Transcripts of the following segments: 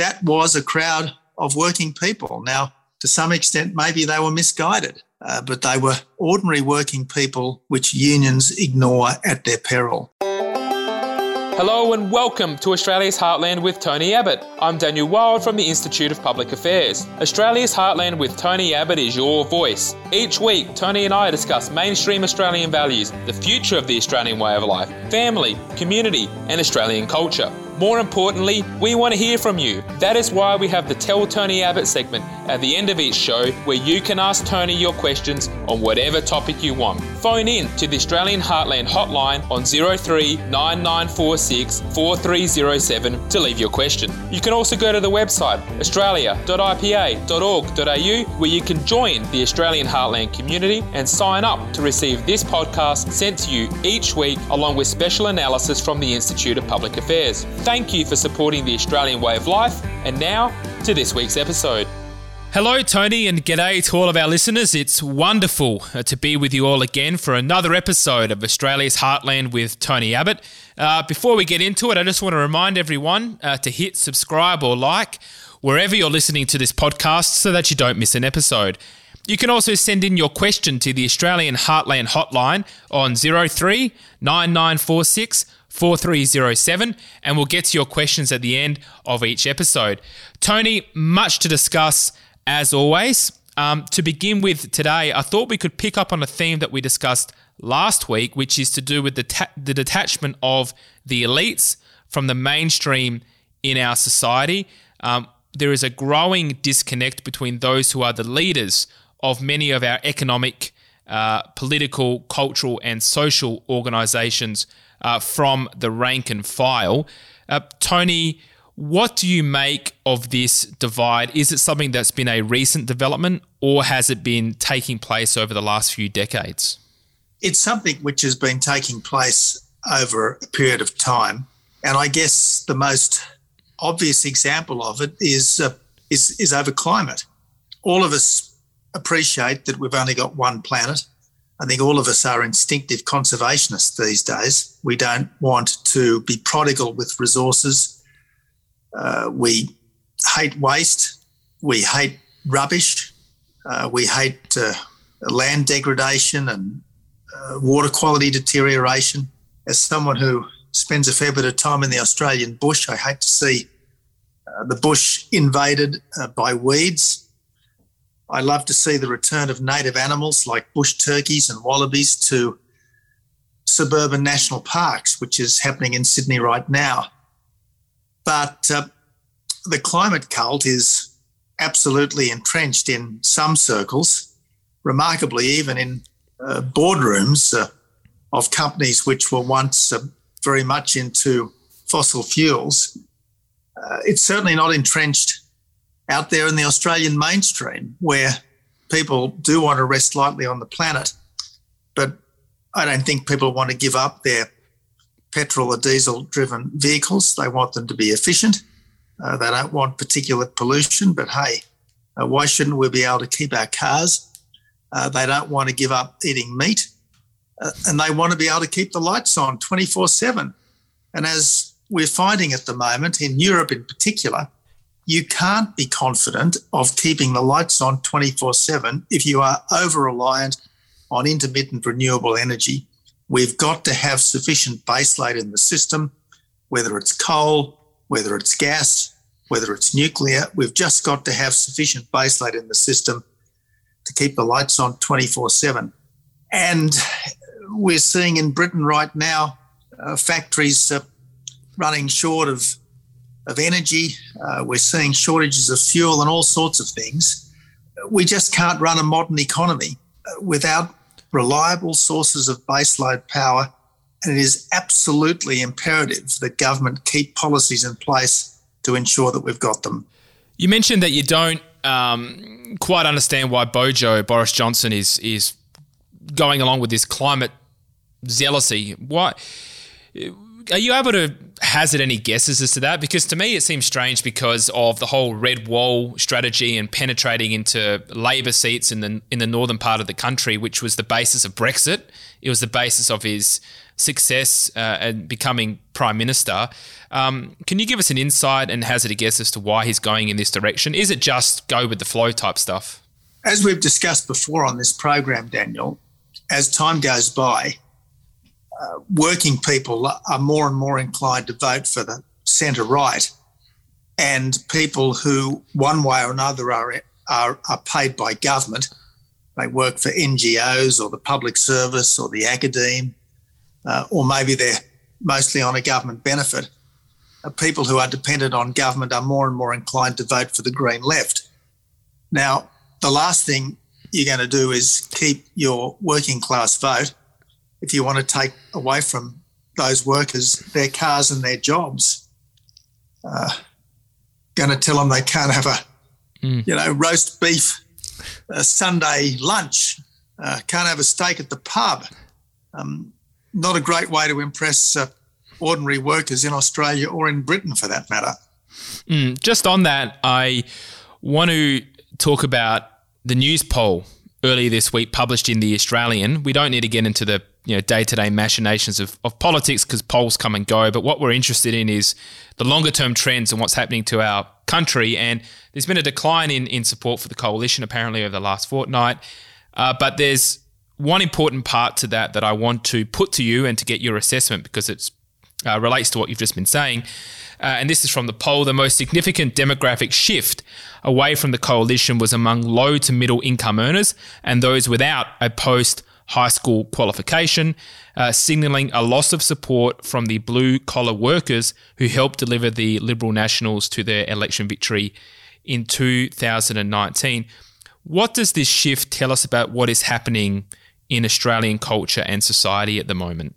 that was a crowd of working people. Now, to some extent, maybe they were misguided, uh, but they were ordinary working people which unions ignore at their peril. Hello and welcome to Australia's Heartland with Tony Abbott. I'm Daniel Wild from the Institute of Public Affairs. Australia's Heartland with Tony Abbott is your voice. Each week, Tony and I discuss mainstream Australian values, the future of the Australian way of life, family, community, and Australian culture. More importantly, we want to hear from you. That is why we have the Tell Tony Abbott segment at the end of each show where you can ask Tony your questions on whatever topic you want. Phone in to the Australian Heartland hotline on 03 9946 4307 to leave your question. You can also go to the website australia.ipa.org.au where you can join the Australian Heartland community and sign up to receive this podcast sent to you each week along with special analysis from the Institute of Public Affairs. Thank you for supporting the Australian way of life. And now to this week's episode. Hello, Tony, and g'day to all of our listeners. It's wonderful uh, to be with you all again for another episode of Australia's Heartland with Tony Abbott. Uh, before we get into it, I just want to remind everyone uh, to hit subscribe or like wherever you're listening to this podcast so that you don't miss an episode. You can also send in your question to the Australian Heartland hotline on 03 9946 4307 and we'll get to your questions at the end of each episode. Tony, much to discuss as always. Um, to begin with today, I thought we could pick up on a theme that we discussed last week, which is to do with the, ta- the detachment of the elites from the mainstream in our society. Um, there is a growing disconnect between those who are the leaders of many of our economic, uh, political, cultural, and social organizations uh, from the rank and file. Uh, Tony, what do you make of this divide? Is it something that's been a recent development or has it been taking place over the last few decades? It's something which has been taking place over a period of time. And I guess the most obvious example of it is, uh, is, is over climate. All of us appreciate that we've only got one planet I think all of us are instinctive conservationists these days. We don't want to be prodigal with resources. Uh, we hate waste. We hate rubbish. Uh, we hate uh, land degradation and uh, water quality deterioration. As someone who spends a fair bit of time in the Australian bush, I hate to see uh, the bush invaded uh, by weeds I love to see the return of native animals like bush turkeys and wallabies to suburban national parks, which is happening in Sydney right now. But uh, the climate cult is absolutely entrenched in some circles, remarkably, even in uh, boardrooms uh, of companies which were once uh, very much into fossil fuels. Uh, it's certainly not entrenched out there in the Australian mainstream where people do want to rest lightly on the planet, but I don't think people want to give up their petrol or diesel driven vehicles. They want them to be efficient. Uh, they don't want particulate pollution, but hey, uh, why shouldn't we be able to keep our cars? Uh, they don't want to give up eating meat uh, and they want to be able to keep the lights on 24 7. And as we're finding at the moment, in Europe in particular, you can't be confident of keeping the lights on 24 7 if you are over reliant on intermittent renewable energy. We've got to have sufficient baseload in the system, whether it's coal, whether it's gas, whether it's nuclear. We've just got to have sufficient baseload in the system to keep the lights on 24 7. And we're seeing in Britain right now uh, factories uh, running short of of energy. Uh, we're seeing shortages of fuel and all sorts of things. We just can't run a modern economy uh, without reliable sources of baseload power. And it is absolutely imperative that government keep policies in place to ensure that we've got them. You mentioned that you don't um, quite understand why Bojo Boris Johnson is is going along with this climate zealousy. Why? Are you able to hazard any guesses as to that? Because to me, it seems strange because of the whole red wall strategy and penetrating into Labor seats in the in the northern part of the country, which was the basis of Brexit. It was the basis of his success uh, and becoming prime minister. Um, can you give us an insight and hazard a guess as to why he's going in this direction? Is it just go with the flow type stuff? As we've discussed before on this program, Daniel, as time goes by, working people are more and more inclined to vote for the centre right, and people who, one way or another, are, are, are paid by government. They work for NGOs or the public service or the academe, uh, or maybe they're mostly on a government benefit. Uh, people who are dependent on government are more and more inclined to vote for the Green left. Now, the last thing you're going to do is keep your working class vote if you want to take away from those workers their cars and their jobs. Uh, going to tell them they can't have a, mm. you know, roast beef a Sunday lunch, uh, can't have a steak at the pub. Um, not a great way to impress uh, ordinary workers in Australia or in Britain for that matter. Mm, just on that, I want to talk about the Newspoll earlier this week published in the Australian. We don't need to get into the you know day-to-day machinations of, of politics because polls come and go. But what we're interested in is the longer term trends and what's happening to our country. And there's been a decline in, in support for the coalition apparently over the last fortnight. Uh, but there's one important part to that that i want to put to you and to get your assessment because it uh, relates to what you've just been saying. Uh, and this is from the poll, the most significant demographic shift away from the coalition was among low to middle income earners and those without a post high school qualification, uh, signalling a loss of support from the blue collar workers who helped deliver the Liberal Nationals to their election victory in 2019. What does this shift tell us about what is happening in Australian culture and society at the moment?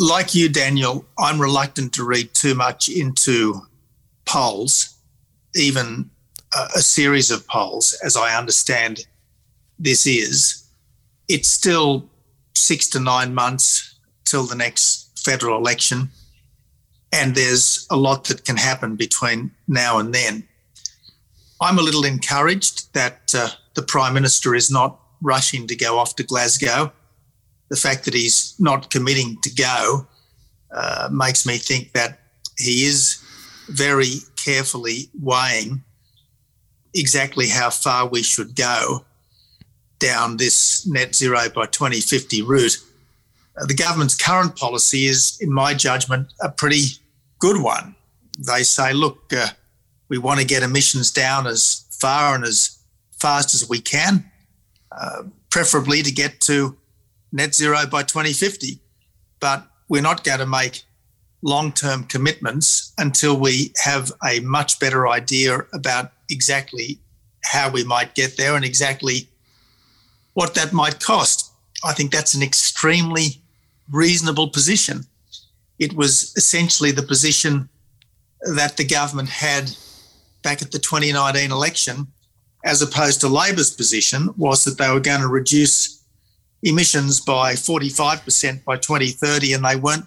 like you, Daniel, I'm reluctant to read too much into polls, even a, a series of polls, as I understand this is. It's still six to nine months till the next federal election, and there's a lot that can happen between now and then. I'm a little encouraged that uh, the Prime Minister is not rushing to go off to Glasgow the fact that he's not committing to go uh, makes me think that he is very carefully weighing exactly how far we should go down this net zero by 2050 route. Uh, the government's current policy is, in my judgment, a pretty good one. They say, look, uh, we want to get emissions down as far and as fast as we can, uh, preferably to get to net zero by 2050. But we're not going to make long term commitments until we have a much better idea about exactly how we might get there and exactly what that might cost. I think that's an extremely reasonable position. It was essentially the position that the government had back at the 2019 election, as opposed to Labor's position, was that they were going to reduce emissions by 45% by 2030, and they weren't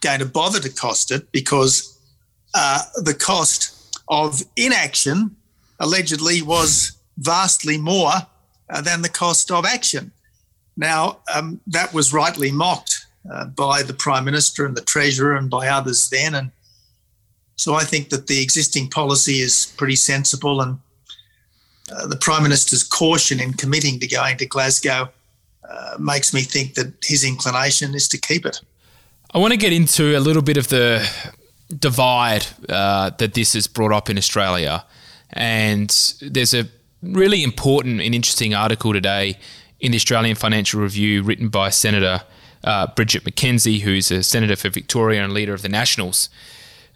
going to bother to cost it because uh, the cost of inaction allegedly was vastly more uh, than the cost of action. Now, um, that was rightly mocked uh, by the Prime Minister and the Treasurer and by others then. And so I think that the existing policy is pretty sensible. And uh, the Prime Minister's caution in committing to going to Glasgow uh, makes me think that his inclination is to keep it. I want to get into a little bit of the divide uh, that this has brought up in Australia. And there's a really important and interesting article today in the Australian Financial Review written by Senator uh, Bridget McKenzie, who's a senator for Victoria and leader of the Nationals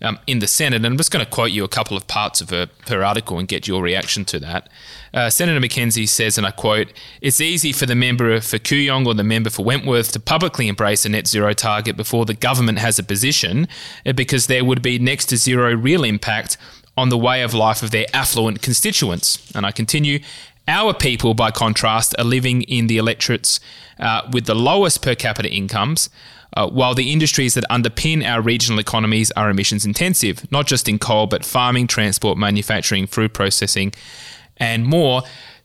um, in the Senate. And I'm just going to quote you a couple of parts of her, her article and get your reaction to that. Uh, Senator McKenzie says, and I quote, It's easy for the member for Kooyong or the member for Wentworth to publicly embrace a net zero target before the government has a position because there would be next to zero real impact on the way of life of their affluent constituents. And I continue, our people, by contrast, are living in the electorates uh, with the lowest per capita incomes, uh, while the industries that underpin our regional economies are emissions intensive, not just in coal, but farming, transport, manufacturing, food processing, and more.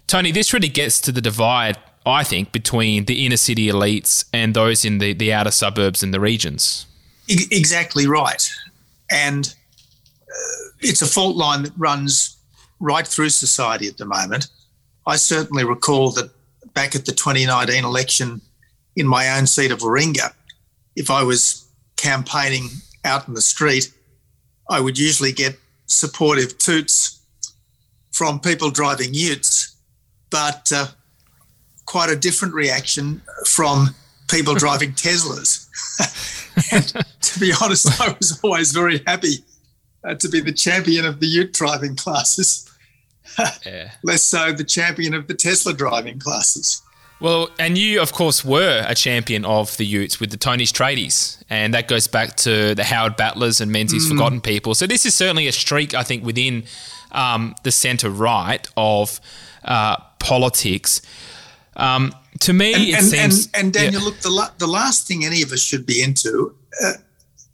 Tony, this really gets to the divide I think, between the inner city elites and those in the, the outer suburbs and the regions. Exactly right. And it's a fault line that runs right through society at the moment. I certainly recall that back at the 2019 election in my own seat of Warringah, if I was campaigning out in the street, I would usually get supportive toots from people driving utes, but uh, quite a different reaction from people driving Teslas. and to be honest, I was always very happy uh, to be the champion of the ute driving classes. yeah. Less so the champion of the Tesla driving classes. Well, and you, of course, were a champion of the Utes with the Tony's Tradies, and that goes back to the Howard Battlers and Menzies mm. Forgotten People. So this is certainly a streak, I think, within um, the centre right of uh, politics. Um, to me, and, it and, seems. And, and Daniel, yeah. look, the, la- the last thing any of us should be into uh,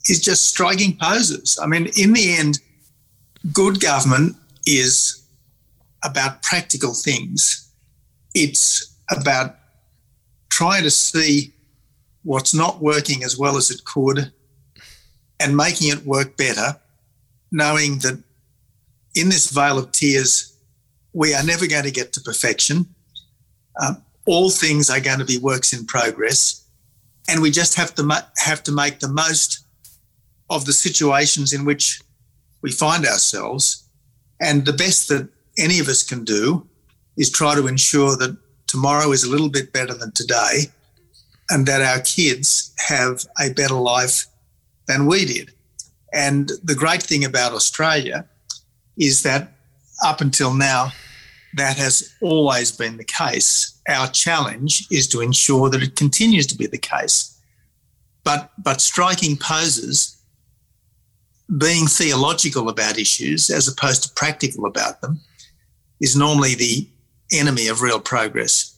is just striking poses. I mean, in the end, good government is about practical things. It's about trying to see what's not working as well as it could and making it work better, knowing that in this vale of tears, we are never going to get to perfection. Um, all things are going to be works in progress, and we just have to have to make the most of the situations in which we find ourselves. And the best that any of us can do is try to ensure that tomorrow is a little bit better than today and that our kids have a better life than we did. And the great thing about Australia is that up until now, that has always been the case. Our challenge is to ensure that it continues to be the case. But, but striking poses, being theological about issues as opposed to practical about them, is normally the enemy of real progress.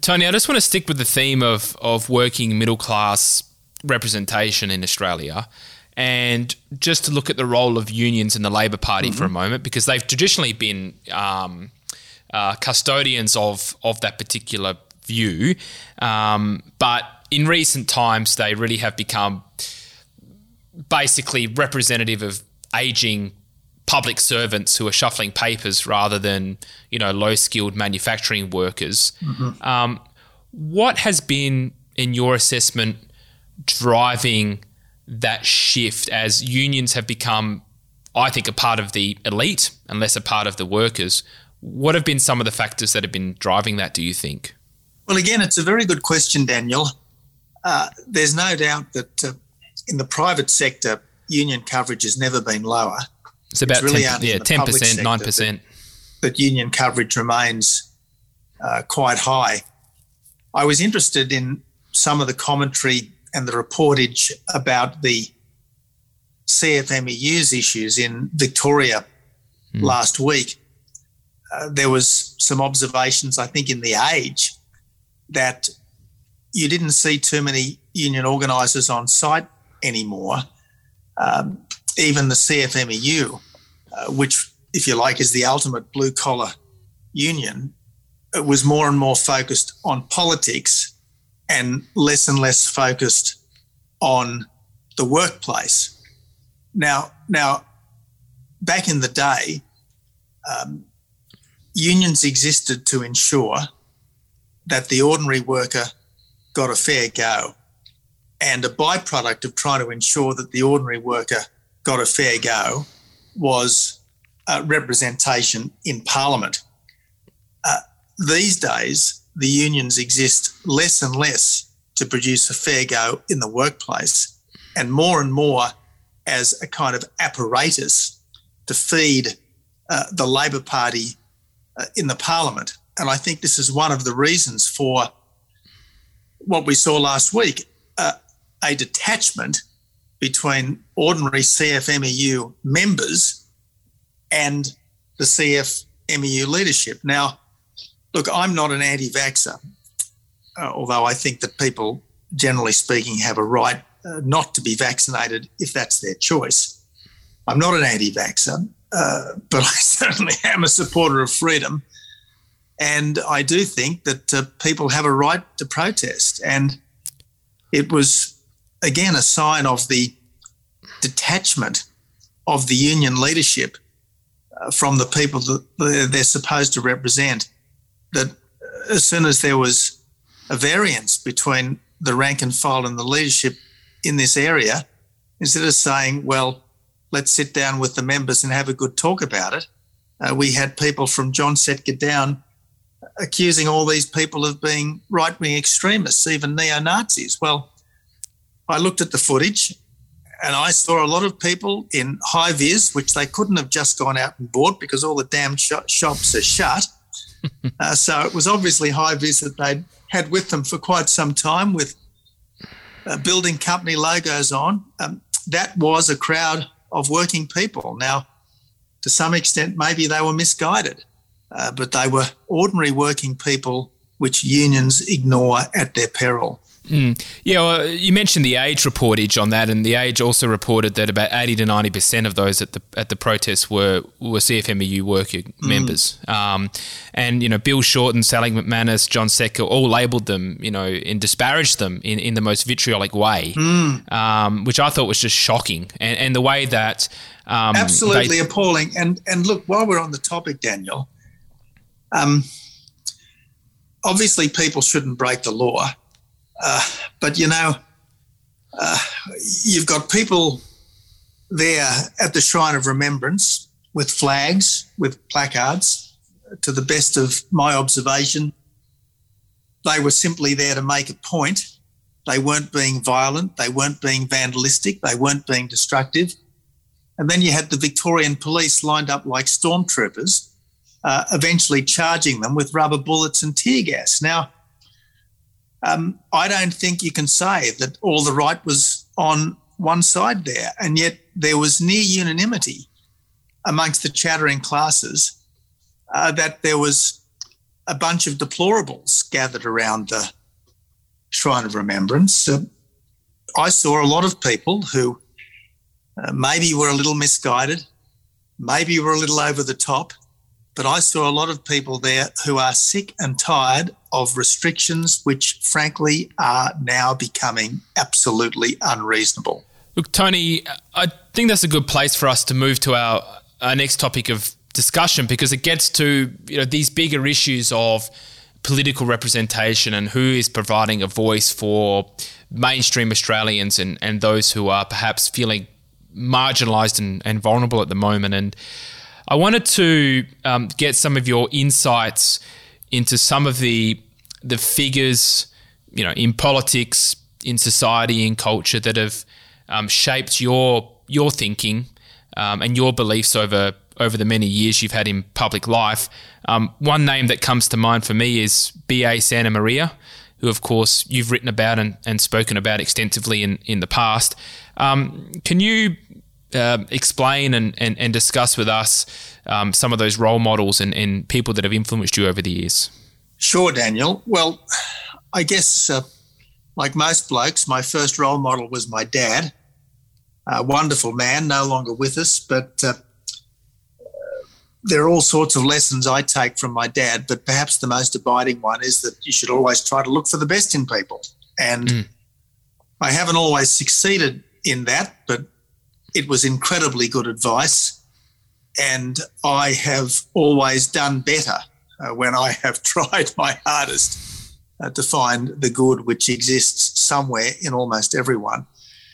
Tony, I just want to stick with the theme of, of working middle class representation in Australia and just to look at the role of unions in the Labor Party mm-hmm. for a mm-hmm. moment because they've traditionally been um, uh, custodians of, of that particular view. Um, but in recent times, they really have become basically representative of aging public servants who are shuffling papers rather than you know low skilled manufacturing workers. Mm-hmm. Um, what has been, in your assessment, driving that shift as unions have become, I think, a part of the elite and less a part of the workers? What have been some of the factors that have been driving that? Do you think? Well, again, it's a very good question, Daniel. Uh, there's no doubt that uh, in the private sector, union coverage has never been lower. It's about it's really 10, yeah, ten percent, nine percent. But union coverage remains uh, quite high. I was interested in some of the commentary and the reportage about the CFMEU's issues in Victoria mm. last week. Uh, there was some observations, I think, in the Age that you didn't see too many union organisers on site anymore. Um, even the CFMEU, uh, which, if you like, is the ultimate blue collar union, it was more and more focused on politics and less and less focused on the workplace. Now, now, back in the day, um, unions existed to ensure that the ordinary worker got a fair go. And a byproduct of trying to ensure that the ordinary worker got a fair go was uh, representation in Parliament. Uh, these days, the unions exist less and less to produce a fair go in the workplace and more and more as a kind of apparatus to feed uh, the Labor Party uh, in the Parliament. And I think this is one of the reasons for what we saw last week uh, a detachment between ordinary CFMEU members and the CFMEU leadership. Now, look, I'm not an anti vaxxer, uh, although I think that people, generally speaking, have a right uh, not to be vaccinated if that's their choice. I'm not an anti vaxxer, uh, but I certainly am a supporter of freedom. And I do think that uh, people have a right to protest. And it was, again, a sign of the detachment of the union leadership uh, from the people that they're supposed to represent. That as soon as there was a variance between the rank and file and the leadership in this area, instead of saying, well, let's sit down with the members and have a good talk about it, uh, we had people from John Setka down accusing all these people of being right wing extremists, even neo Nazis. Well, I looked at the footage and I saw a lot of people in high vis, which they couldn't have just gone out and bought because all the damn sh- shops are shut. uh, so it was obviously high vis that they'd had with them for quite some time with uh, building company logos on. Um, that was a crowd of working people. Now, to some extent, maybe they were misguided, uh, but they were ordinary working people which unions ignore at their peril. Mm. Yeah, well, you mentioned the Age reportage on that, and the Age also reported that about eighty to ninety percent of those at the at the protests were were CFMEU working mm. members. Um, and you know, Bill Shorten, Sally McManus, John Setka all labelled them, you know, and disparaged them in, in the most vitriolic way, mm. um, which I thought was just shocking. And, and the way that um, absolutely they- appalling. And and look, while we're on the topic, Daniel, um, obviously people shouldn't break the law uh, but you know, uh, you've got people there at the Shrine of Remembrance with flags, with placards. To the best of my observation, they were simply there to make a point. They weren't being violent, they weren't being vandalistic, they weren't being destructive. And then you had the Victorian police lined up like stormtroopers, uh, eventually charging them with rubber bullets and tear gas. Now, um, I don't think you can say that all the right was on one side there, and yet there was near unanimity amongst the chattering classes uh, that there was a bunch of deplorables gathered around the Shrine of Remembrance. Uh, I saw a lot of people who uh, maybe were a little misguided, maybe were a little over the top, but I saw a lot of people there who are sick and tired of restrictions, which frankly are now becoming absolutely unreasonable. Look, Tony, I think that's a good place for us to move to our, our next topic of discussion because it gets to you know these bigger issues of political representation and who is providing a voice for mainstream Australians and, and those who are perhaps feeling marginalised and, and vulnerable at the moment. And I wanted to um, get some of your insights into some of the the figures, you know, in politics, in society, in culture that have um, shaped your your thinking um, and your beliefs over over the many years you've had in public life. Um, one name that comes to mind for me is B.A. Santamaria, who, of course, you've written about and, and spoken about extensively in, in the past. Um, can you uh, explain and, and, and, discuss with us um, some of those role models and, and, people that have influenced you over the years? Sure, Daniel. Well, I guess, uh, like most blokes, my first role model was my dad. A wonderful man, no longer with us, but uh, there are all sorts of lessons I take from my dad, but perhaps the most abiding one is that you should always try to look for the best in people. And mm. I haven't always succeeded in that, but it was incredibly good advice. And I have always done better uh, when I have tried my hardest uh, to find the good which exists somewhere in almost everyone.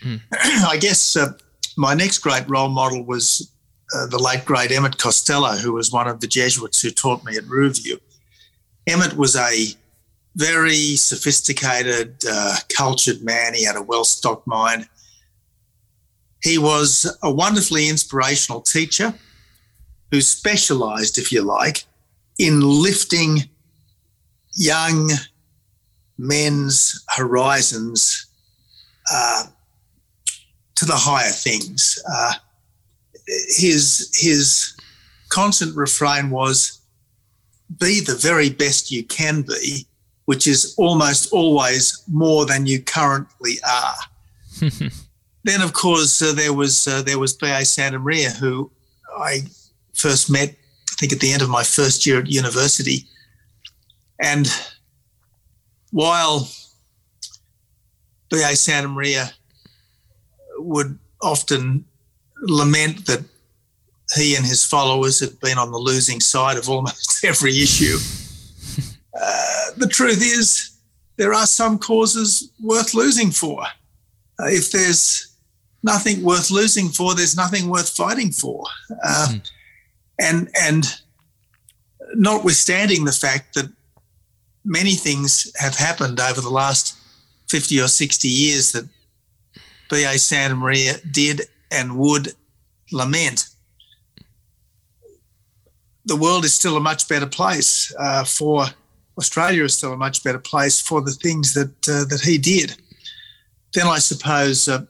Mm. I guess uh, my next great role model was uh, the late great Emmett Costello, who was one of the Jesuits who taught me at Riverview. Emmett was a very sophisticated, uh, cultured man. He had a well stocked mind. He was a wonderfully inspirational teacher who specialized, if you like, in lifting young men's horizons uh, to the higher things. Uh, his his constant refrain was, "Be the very best you can be," which is almost always more than you currently are. then, of course, uh, there was uh, there was B.A. Santamaria, who I first met, I think, at the end of my first year at university. And while B.A. Santamaria would often lament that he and his followers had been on the losing side of almost every issue. Uh, the truth is, there are some causes worth losing for. Uh, if there's nothing worth losing for, there's nothing worth fighting for. Uh, mm. And and notwithstanding the fact that many things have happened over the last 50 or 60 years that B.A. Santamaria did and would lament, the world is still a much better place uh, for Australia is still a much better place for the things that uh, that he did. Then I suppose uh,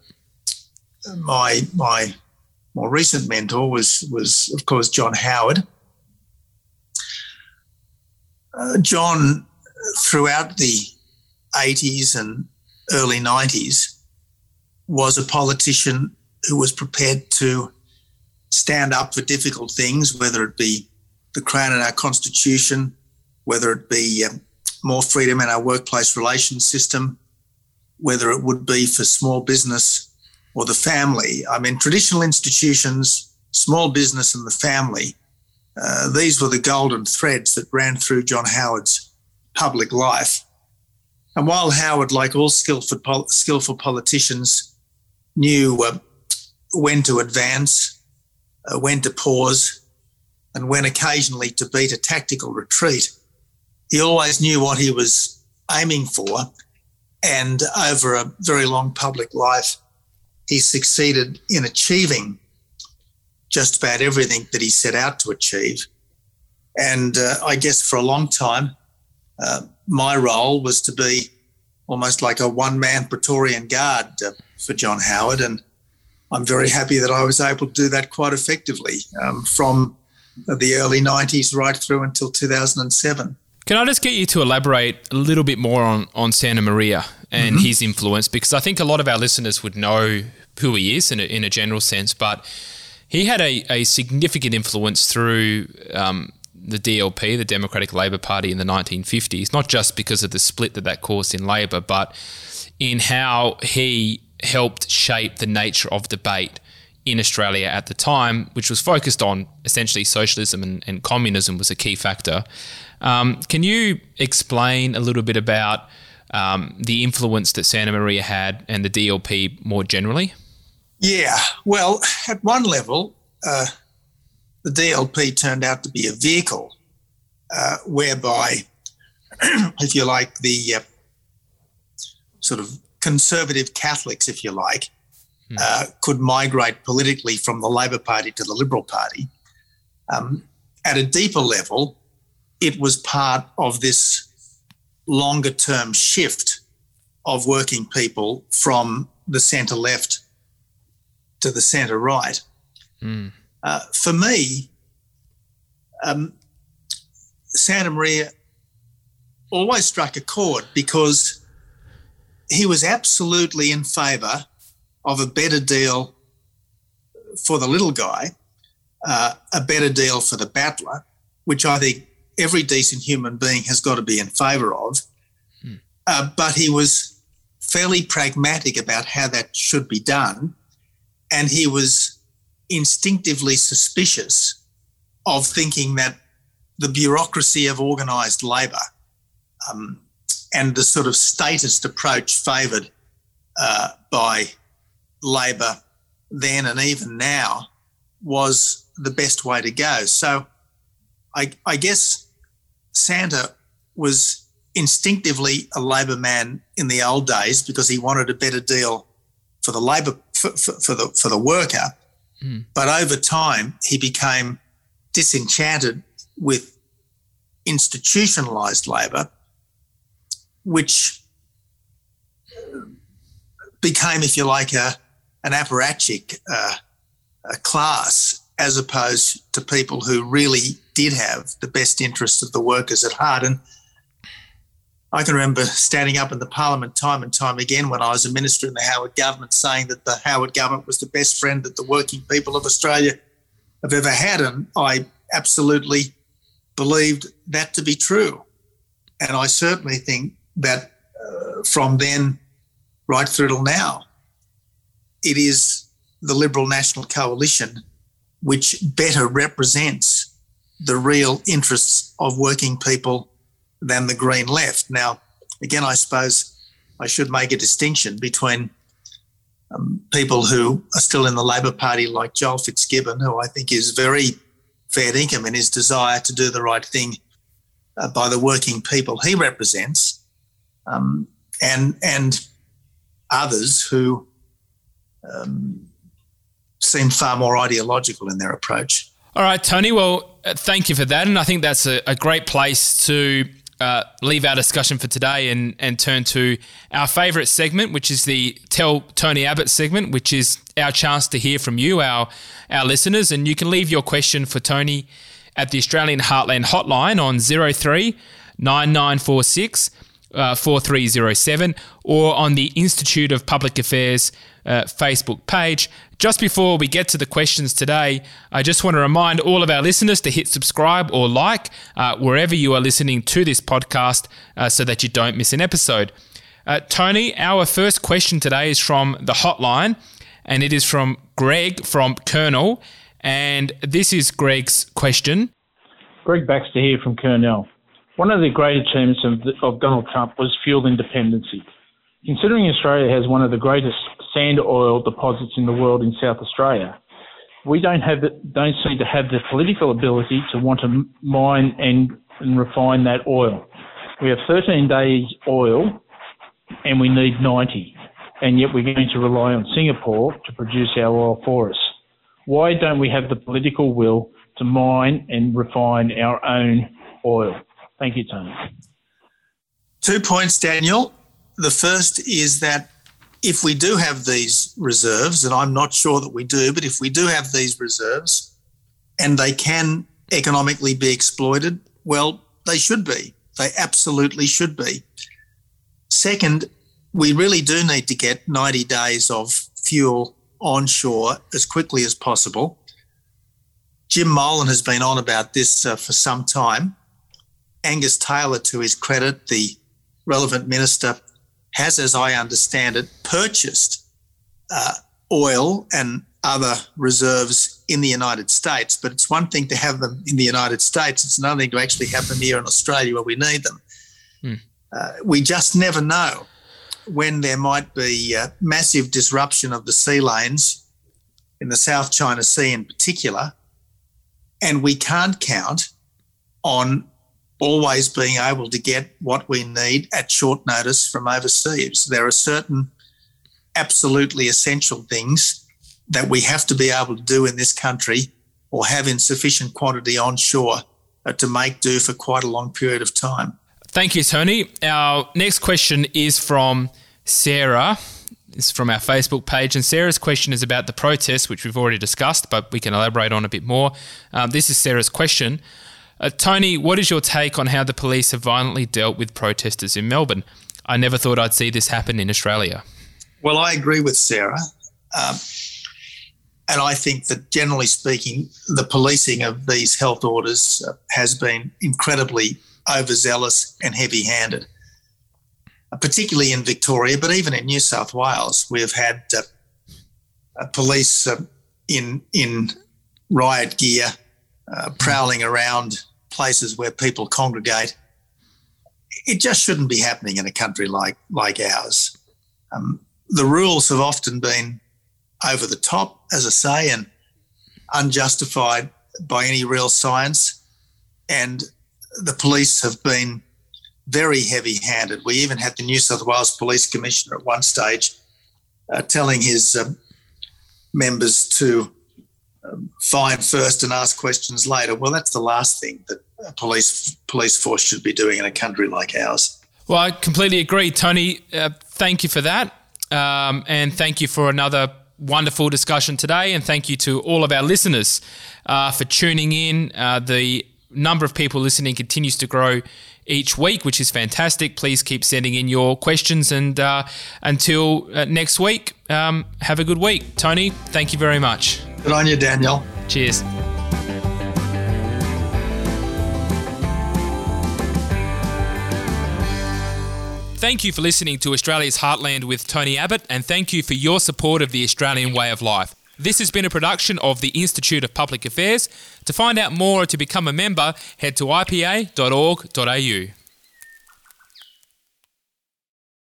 my my more recent mentor was was of course John Howard. Uh, John, throughout the 80s and early 90s, was a politician who was prepared to stand up for difficult things, whether it be the Crown and our Constitution, whether it be um, more freedom in our workplace relations system, whether it would be for small business or the family. I mean, traditional institutions, small business, and the family, uh, these were the golden threads that ran through John Howard's public life. And while Howard, like all skillful, skillful politicians, knew uh, when to advance, uh, when to pause, and when occasionally to beat a tactical retreat, he always knew what he was aiming for. And over a very long public life, he succeeded in achieving just about everything that he set out to achieve. And uh, I guess for a long time, uh, my role was to be almost like a one man Praetorian Guard uh, for John Howard. And I'm very happy that I was able to do that quite effectively um, from the early 90s right through until 2007. Can I just get you to elaborate a little bit more on, on Santamaria and mm-hmm. his influence? Because I think a lot of our listeners would know who he is in a, in a general sense, but he had a, a significant influence through um, the DLP, the Democratic Labour Party, in the 1950s, not just because of the split that that caused in Labour, but in how he helped shape the nature of debate in Australia at the time, which was focused on essentially socialism and, and communism was a key factor. Um, can you explain a little bit about um, the influence that Santamaria had and the DLP more generally? Yeah, well, at one level, uh, the DLP turned out to be a vehicle uh, whereby, if you like, the uh, sort of conservative Catholics, if you like, uh, could migrate politically from the Labor Party to the Liberal Party. Um, at a deeper level, it was part of this longer term shift of working people from the centre left to the centre right. Mm. Uh, for me, um, Santamaria always struck a chord because he was absolutely in favour of a better deal for the little guy, uh, a better deal for the battler, which I think every decent human being has got to be in favour of. Hmm. Uh, but he was fairly pragmatic about how that should be done. And he was instinctively suspicious of thinking that the bureaucracy of organised labour um, and the sort of statist approach favoured uh, by Labor then and even now was the best way to go. So I, I guess Santa was instinctively a Labor man in the old days because he wanted a better deal for the Labor for, for, for the for the worker. Mm. But over time, he became disenchanted with institutionalized labor, which became, if you like, a, an apparatchik uh, a class as opposed to people who really did have the best interests of the workers at heart. And I can remember standing up in the parliament time and time again when I was a minister in the Howard government saying that the Howard government was the best friend that the working people of Australia have ever had. And I absolutely believed that to be true. And I certainly think that uh, from then right through till now, it is the Liberal National Coalition which better represents the real interests of working people than the Green left. Now, again, I suppose I should make a distinction between um, people who are still in the Labor Party, like Joel Fitzgibbon, who I think is very fair income in his desire to do the right thing uh, by the working people he represents, um, and and others who um, seem far more ideological in their approach. All right, Tony. Well, uh, thank you for that, and I think that's a, a great place to uh, leave our discussion for today and, and turn to our favourite segment, which is the Tell Tony Abbott segment, which is our chance to hear from you, our our listeners. And you can leave your question for Tony at the Australian Heartland hotline on 03 9946 uh, 4307 or on the Institute of Public Affairs uh, Facebook page. Just before we get to the questions today, I just want to remind all of our listeners to hit subscribe or like uh, wherever you are listening to this podcast uh, so that you don't miss an episode. Uh, Tony, our first question today is from the hotline, and it is from Greg from Kurnell. And this is Greg's question. Greg Baxter here from Kurnell. One of the great achievements of, the, of Donald Trump was fuel independency. Considering Australia has one of the greatest sand oil deposits in the world in South Australia, we don't have don't seem to have the political ability to want to mine and, and refine that oil. We have 13 days oil, and we need 90, and yet we're going to rely on Singapore to produce our oil for us. Why don't we have the political will to mine and refine our own oil? Thank you, Tony. Two points, Daniel the first is that if we do have these reserves, and I'm not sure that we do, but if we do have these reserves and they can economically be exploited, well, they should be. They absolutely should be. Second, we really do need to get 90 days of fuel onshore as quickly as possible. Jim Molan has been on about this uh, for some time. Angus Taylor, to his credit, the relevant minister, has, as I understand it, purchased uh, oil and other reserves in the United States. But it's one thing to have them in the United States, it's another thing to actually have them here in Australia where we need them. Hmm. Uh, we just never know when there might be uh, massive disruption of the sea lanes in the South China Sea in particular. And we can't count on always being able to get what we need at short notice from overseas. There are certain absolutely essential things that we have to be able to do in this country or have in sufficient quantity onshore uh, to make do for quite a long period of time. Thank you, Tony. Our next question is from Sarah. It's from our Facebook page. And Sarah's question is about the protests, which we've already discussed, but we can elaborate on a bit more. Um, this is Sarah's question. Uh, Tony, what is your take on how the police have violently dealt with protesters in Melbourne? I never thought I'd see this happen in Australia. Well, I agree with Sarah. Um, and I think that generally speaking, the policing of these health orders uh, has been incredibly overzealous and heavy handed, uh, particularly in Victoria, but even in New South Wales. We've had uh, police uh, in, in riot gear uh, prowling around places where people congregate. It just shouldn't be happening in a country like like ours. Um, the rules have often been over the top, as I say, and unjustified by any real science. And the police have been very heavy handed. We even had the New South Wales Police Commissioner at one stage uh, telling his uh, members to fine first and ask questions later. Well, that's the last thing that a police police force should be doing in a country like ours. Well, I completely agree, Tony. Uh, thank you for that, um, and thank you for another wonderful discussion today. And thank you to all of our listeners uh, for tuning in. Uh, the number of people listening continues to grow each week, which is fantastic. Please keep sending in your questions. And uh, until uh, next week, um, have a good week. Tony, thank you very much. Good on you, Daniel. Cheers. Thank you for listening to Australia's Heartland with Tony Abbott, and thank you for your support of the Australian way of life. This has been a production of the Institute of Public Affairs. To find out more or to become a member, head to ipa.org.au.